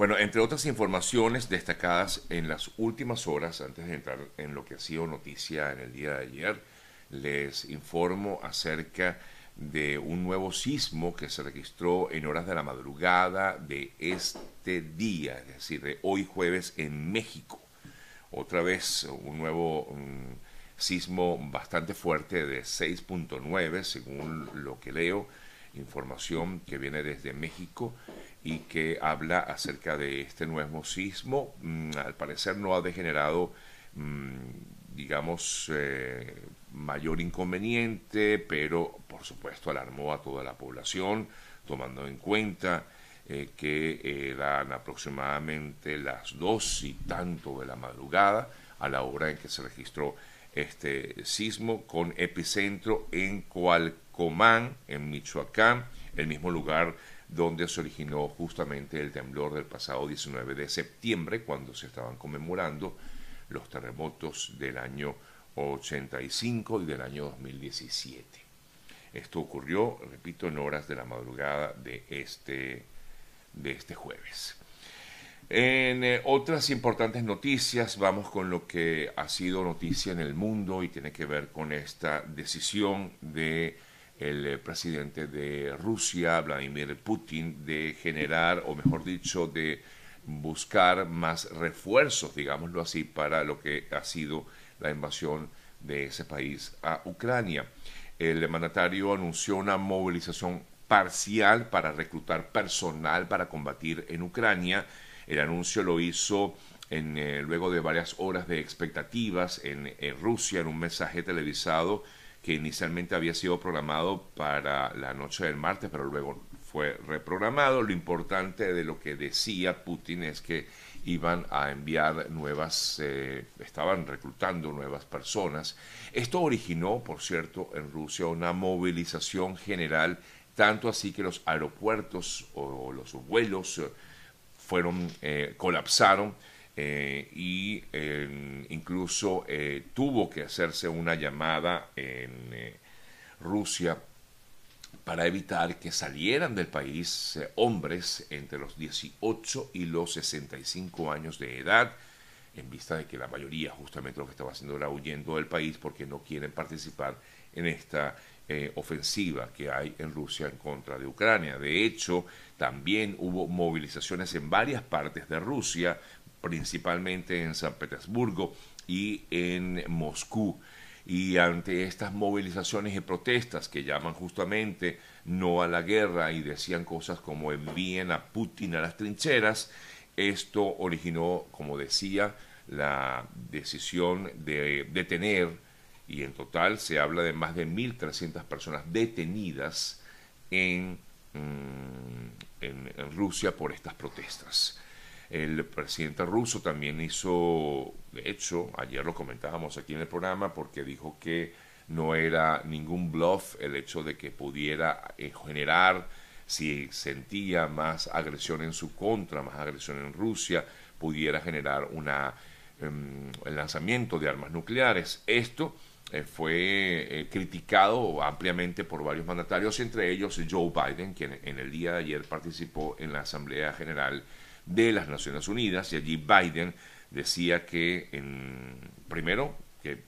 Bueno, entre otras informaciones destacadas en las últimas horas, antes de entrar en lo que ha sido noticia en el día de ayer, les informo acerca de un nuevo sismo que se registró en horas de la madrugada de este día, es decir, de hoy jueves en México. Otra vez un nuevo sismo bastante fuerte de 6.9, según lo que leo, información que viene desde México y que habla acerca de este nuevo sismo. Mm, al parecer no ha degenerado, mm, digamos, eh, mayor inconveniente, pero por supuesto alarmó a toda la población, tomando en cuenta eh, que eran aproximadamente las dos y tanto de la madrugada a la hora en que se registró este sismo con epicentro en Cualcomán, en Michoacán, el mismo lugar donde se originó justamente el temblor del pasado 19 de septiembre, cuando se estaban conmemorando los terremotos del año 85 y del año 2017. Esto ocurrió, repito, en horas de la madrugada de este, de este jueves. En eh, otras importantes noticias, vamos con lo que ha sido noticia en el mundo y tiene que ver con esta decisión de el eh, presidente de Rusia, Vladimir Putin, de generar, o mejor dicho, de buscar más refuerzos, digámoslo así, para lo que ha sido la invasión de ese país a Ucrania. El mandatario anunció una movilización parcial para reclutar personal para combatir en Ucrania. El anuncio lo hizo en, eh, luego de varias horas de expectativas en, en Rusia en un mensaje televisado que inicialmente había sido programado para la noche del martes, pero luego fue reprogramado. Lo importante de lo que decía Putin es que iban a enviar nuevas, eh, estaban reclutando nuevas personas. Esto originó, por cierto, en Rusia una movilización general, tanto así que los aeropuertos o los vuelos eh, fueron, eh, colapsaron y incluso tuvo que hacerse una llamada en Rusia para evitar que salieran del país eh, hombres entre los 18 y los 65 años de edad, en vista de que la mayoría justamente lo que estaba haciendo era huyendo del país porque no quieren participar en esta eh, ofensiva que hay en Rusia en contra de Ucrania. De hecho, también hubo movilizaciones en varias partes de Rusia, principalmente en San Petersburgo y en Moscú y ante estas movilizaciones y protestas que llaman justamente no a la guerra y decían cosas como envíen a Putin a las trincheras, esto originó, como decía, la decisión de detener, y en total se habla de más de 1.300 personas detenidas en, mm, en, en Rusia por estas protestas. El presidente ruso también hizo, de hecho, ayer lo comentábamos aquí en el programa, porque dijo que no era ningún bluff el hecho de que pudiera eh, generar, si sentía más agresión en su contra, más agresión en Rusia, pudiera generar una, em, el lanzamiento de armas nucleares. Esto eh, fue eh, criticado ampliamente por varios mandatarios, entre ellos Joe Biden, quien en el día de ayer participó en la Asamblea General de las Naciones Unidas y allí Biden decía que, en, primero, que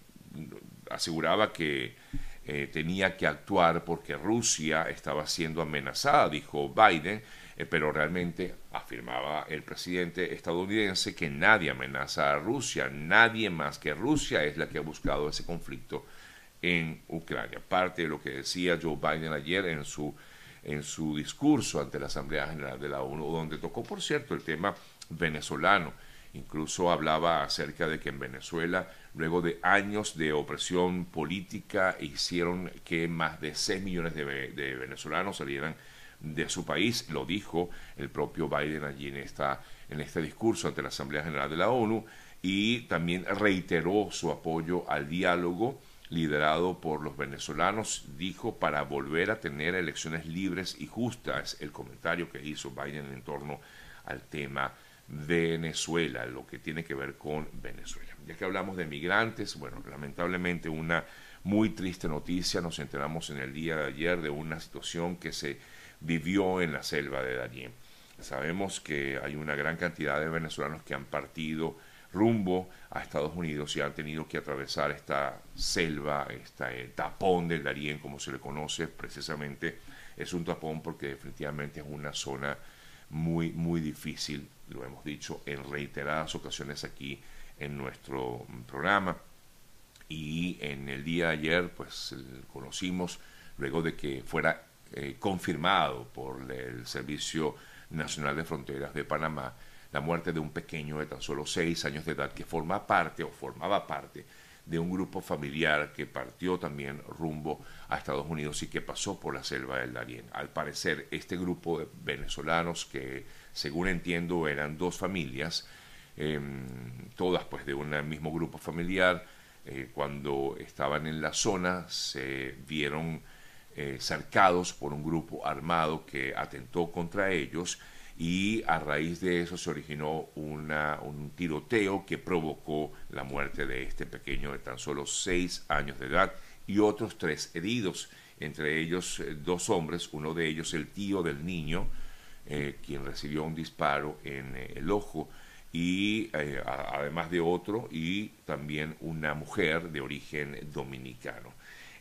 aseguraba que eh, tenía que actuar porque Rusia estaba siendo amenazada, dijo Biden, eh, pero realmente afirmaba el presidente estadounidense que nadie amenaza a Rusia, nadie más que Rusia es la que ha buscado ese conflicto en Ucrania. Parte de lo que decía Joe Biden ayer en su en su discurso ante la Asamblea General de la ONU, donde tocó, por cierto, el tema venezolano. Incluso hablaba acerca de que en Venezuela, luego de años de opresión política, hicieron que más de 6 millones de, venezolanos salieran de su país. Lo dijo el propio Biden allí en, esta, en este discurso ante la Asamblea General de la ONU y también reiteró su apoyo al diálogo liderado por los venezolanos, dijo para volver a tener elecciones libres y justas, el comentario que hizo Biden en torno al tema Venezuela, lo que tiene que ver con Venezuela. Ya que hablamos de migrantes, bueno, lamentablemente una muy triste noticia, nos enteramos en el día de ayer de una situación que se vivió en la selva de Darién. Sabemos que hay una gran cantidad de venezolanos que han partido rumbo a Estados Unidos y han tenido que atravesar esta selva, este tapón del Darién, como se le conoce, precisamente es un tapón porque definitivamente es una zona muy, muy difícil, lo hemos dicho en reiteradas ocasiones aquí en nuestro programa. Y en el día de ayer, pues conocimos, luego de que fuera eh, confirmado por el Servicio Nacional de Fronteras de Panamá, la muerte de un pequeño de tan solo seis años de edad que forma parte o formaba parte de un grupo familiar que partió también rumbo a Estados Unidos y que pasó por la selva del Darién. Al parecer, este grupo de venezolanos que, según entiendo, eran dos familias, em, todas pues de un mismo grupo familiar, eh, cuando estaban en la zona se vieron eh, cercados por un grupo armado que atentó contra ellos y a raíz de eso se originó un tiroteo que provocó la muerte de este pequeño de tan solo seis años de edad y otros tres heridos, entre ellos eh, dos hombres, uno de ellos el tío del niño, eh, quien recibió un disparo en eh, el ojo, y además de otro, y también una mujer de origen dominicano.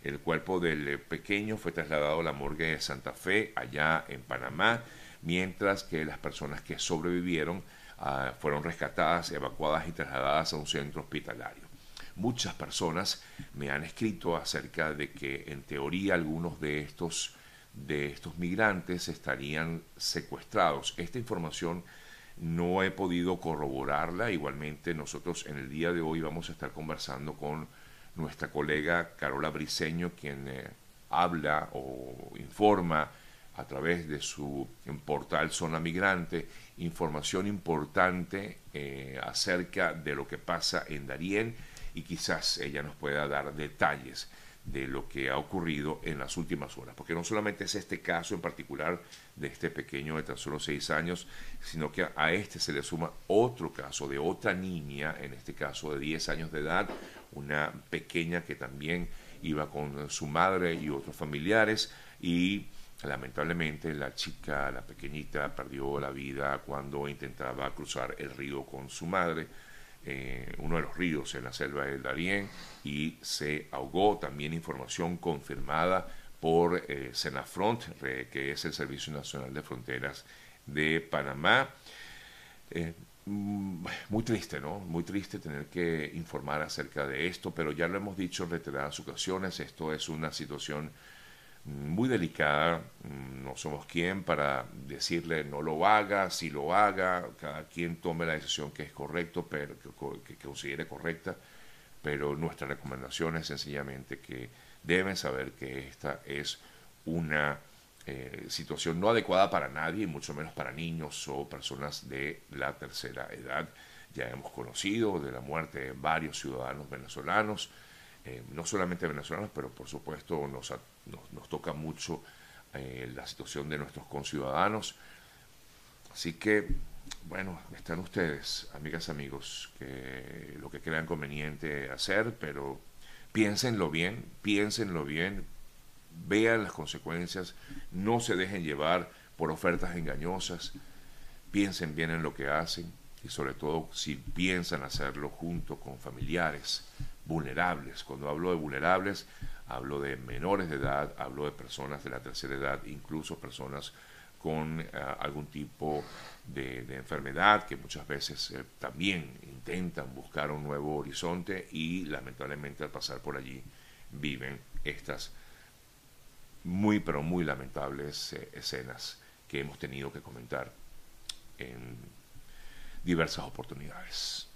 El cuerpo del pequeño fue trasladado a la morgue de Santa Fe, allá en Panamá, mientras que las personas que sobrevivieron ah, fueron rescatadas, evacuadas y trasladadas a un centro hospitalario. Muchas personas me han escrito acerca de que en teoría algunos de estos, de estos migrantes estarían secuestrados. Esta información no he podido corroborarla. Igualmente nosotros en el día de hoy vamos a estar conversando con nuestra colega Carola Briceño, quien eh, habla o informa a través de su portal Zona Migrante información importante eh, acerca de lo que pasa en Darién y quizás ella nos pueda dar detalles de lo que ha ocurrido en las últimas horas, porque no solamente es este caso en particular de este pequeño de tan solo seis años, sino que a este se le suma otro caso de otra niña, en este caso de 10 años de edad, una pequeña que también iba con su madre y otros familiares y Lamentablemente la chica, la pequeñita, perdió la vida cuando intentaba cruzar el río con su madre, eh, uno de los ríos en la selva del Darién, y se ahogó. También información confirmada por eh, Senafront, que es el Servicio Nacional de Fronteras de Panamá. Eh, mm, muy triste, ¿no? Muy triste tener que informar acerca de esto, pero ya lo hemos dicho en reiteradas ocasiones, esto es una situación muy delicada, mm, no somos quien para decirle no lo haga, si lo haga, cada quien tome la decisión que es correcto, pero que, considere correcta, pero nuestra recomendación es sencillamente que deben saber que esta es una eh, situación no adecuada para nadie, mucho menos para niños o personas de la tercera edad. Ya hemos conocido de la muerte de varios ciudadanos venezolanos, eh, no solamente venezolanos, pero por supuesto nos, nos, toca mucho eh, la situación de nuestros conciudadanos. Así que, bueno, están ustedes, amigas, amigos, que lo que crean conveniente hacer, pero piénsenlo bien, piénsenlo bien, vean las consecuencias, no se dejen llevar por ofertas engañosas, piensen bien en lo que hacen y sobre todo si piensan hacerlo junto con familiares, vulnerables. Cuando hablo de vulnerables, hablo de menores de edad, hablo de personas de la tercera edad, incluso personas con eh, algún tipo de, enfermedad que muchas veces eh, también intentan buscar un nuevo horizonte y lamentablemente al pasar por allí viven estas muy pero muy lamentables eh, escenas que hemos tenido que comentar en diversas oportunidades.